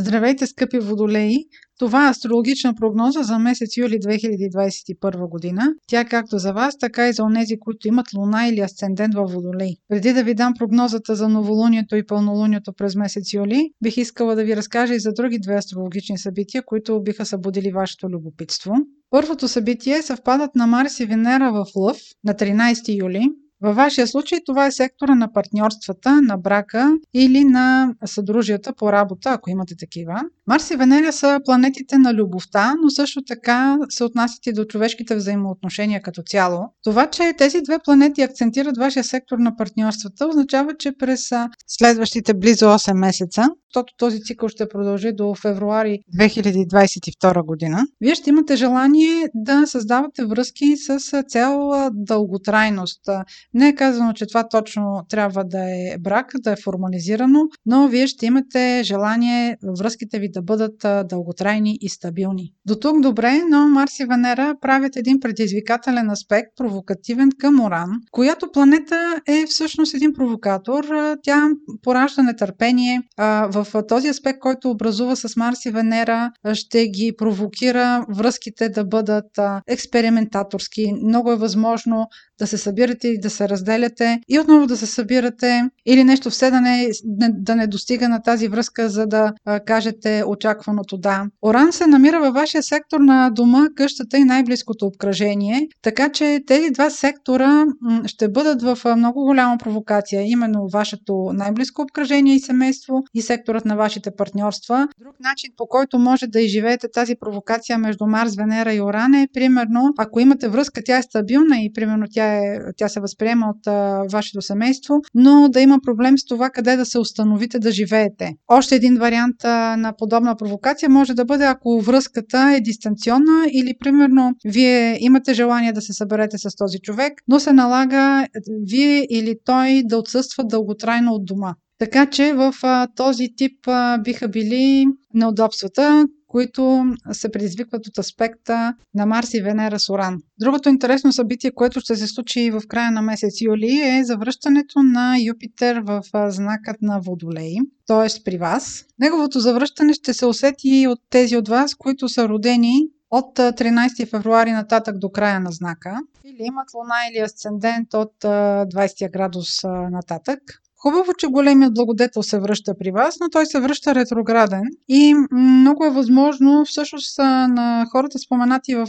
Здравейте, скъпи водолеи! Това е астрологична прогноза за месец юли 2021 година. Тя както за вас, така и за онези, които имат луна или асцендент във водолей. Преди да ви дам прогнозата за новолунието и пълнолунието през месец юли, бих искала да ви разкажа и за други две астрологични събития, които биха събудили вашето любопитство. Първото събитие съвпадат на Марс и Венера в Лъв на 13 юли, във вашия случай това е сектора на партньорствата, на брака или на съдружията по работа, ако имате такива. Марс и Венера са планетите на любовта, но също така се отнасят и до човешките взаимоотношения като цяло. Това, че тези две планети акцентират вашия сектор на партньорствата, означава, че през следващите близо 8 месеца, защото този цикъл ще продължи до февруари 2022 година, вие ще имате желание да създавате връзки с цел дълготрайност не е казано, че това точно трябва да е брак, да е формализирано, но вие ще имате желание връзките ви да бъдат дълготрайни и стабилни. До тук добре, но Марс и Венера правят един предизвикателен аспект, провокативен към Оран, която планета е всъщност един провокатор. Тя поражда нетърпение. В този аспект, който образува с Марс и Венера, ще ги провокира връзките да бъдат експериментаторски. Много е възможно да се събирате и да се разделяте и отново да се събирате или нещо все да не, да не достига на тази връзка, за да а, кажете очакваното да. Оран се намира във вашия сектор на дома, къщата и най-близкото обкръжение, така че тези два сектора ще бъдат в много голяма провокация, именно вашето най-близко обкръжение и семейство и секторът на вашите партньорства. Друг начин по който може да изживеете тази провокация между Марс, Венера и Оран е, примерно, ако имате връзка, тя е стабилна и примерно тя, е, тя се възприема от а, вашето семейство, но да има проблем с това къде да се установите да живеете. Още един вариант а, на подобна провокация може да бъде ако връзката е дистанционна или примерно вие имате желание да се съберете с този човек, но се налага вие или той да отсъства дълготрайно от дома. Така че в а, този тип а, биха били неудобствата които се предизвикват от аспекта на Марс и Венера с Оран. Другото интересно събитие, което ще се случи в края на месец юли е завръщането на Юпитер в знакът на Водолей, т.е. при вас. Неговото завръщане ще се усети от тези от вас, които са родени от 13 февруари нататък до края на знака или имат луна или асцендент от 20 градус нататък. Хубаво, че големият благодетел се връща при вас, но той се връща ретрограден и много е възможно всъщност на хората споменати в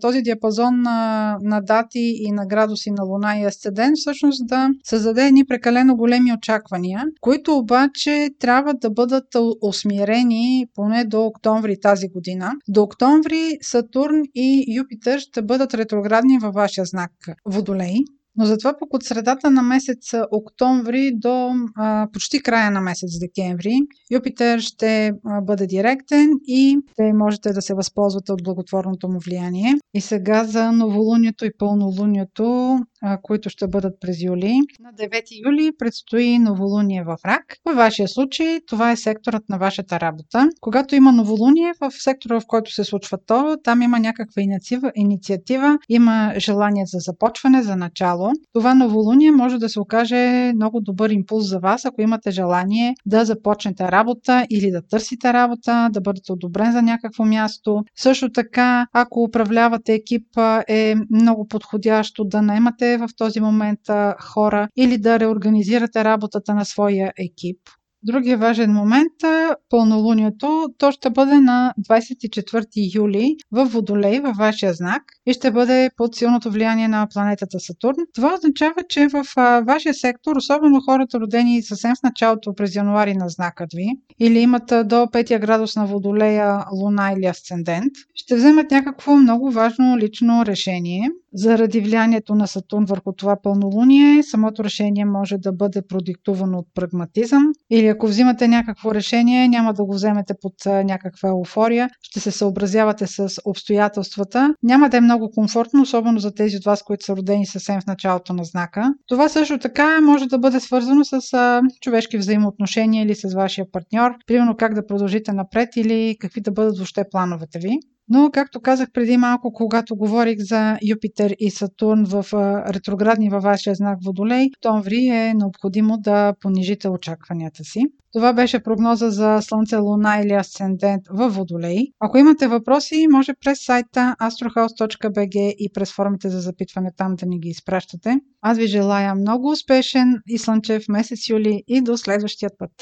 този диапазон на, на дати и на градуси на Луна и Асцедент всъщност да създаде едни прекалено големи очаквания, които обаче трябва да бъдат усмирени поне до октомври тази година. До октомври Сатурн и Юпитер ще бъдат ретроградни във вашия знак Водолей. Но затова пък от средата на месец октомври до а, почти края на месец декември Юпитер ще а, бъде директен и ще можете да се възползвате от благотворното му влияние. И сега за новолунието и пълнолунието които ще бъдат през юли. На 9 юли предстои новолуние в рак. В вашия случай това е секторът на вашата работа. Когато има новолуние в сектора, в който се случва то, там има някаква инициатива, инициатива има желание за започване, за начало. Това новолуние може да се окаже много добър импулс за вас, ако имате желание да започнете работа или да търсите работа, да бъдете одобрен за някакво място. Също така, ако управлявате екип, е много подходящо да наемате в този момент хора или да реорганизирате работата на своя екип. Другия важен момент пълнолунието. То ще бъде на 24 юли в Водолей, във вашия знак и ще бъде под силното влияние на планетата Сатурн. Това означава, че в вашия сектор, особено хората родени съвсем в началото през януари на знакът ви, или имат до 5 градус на Водолея, Луна или Асцендент, ще вземат някакво много важно лично решение – заради влиянието на Сатурн върху това пълнолуние, самото решение може да бъде продиктувано от прагматизъм или ако взимате някакво решение, няма да го вземете под някаква еуфория, ще се съобразявате с обстоятелствата. Няма да е много комфортно, особено за тези от вас, които са родени съвсем в началото на знака. Това също така може да бъде свързано с човешки взаимоотношения или с вашия партньор, примерно как да продължите напред или какви да бъдат въобще плановете ви. Но, както казах преди малко, когато говорих за Юпитер и Сатурн в ретроградни във вашия знак Водолей, октомври е необходимо да понижите очакванията си. Това беше прогноза за Слънце, Луна или Асцендент в Водолей. Ако имате въпроси, може през сайта astrohouse.bg и през формите за запитване там да ни ги изпращате. Аз ви желая много успешен и слънчев месец юли и до следващия път!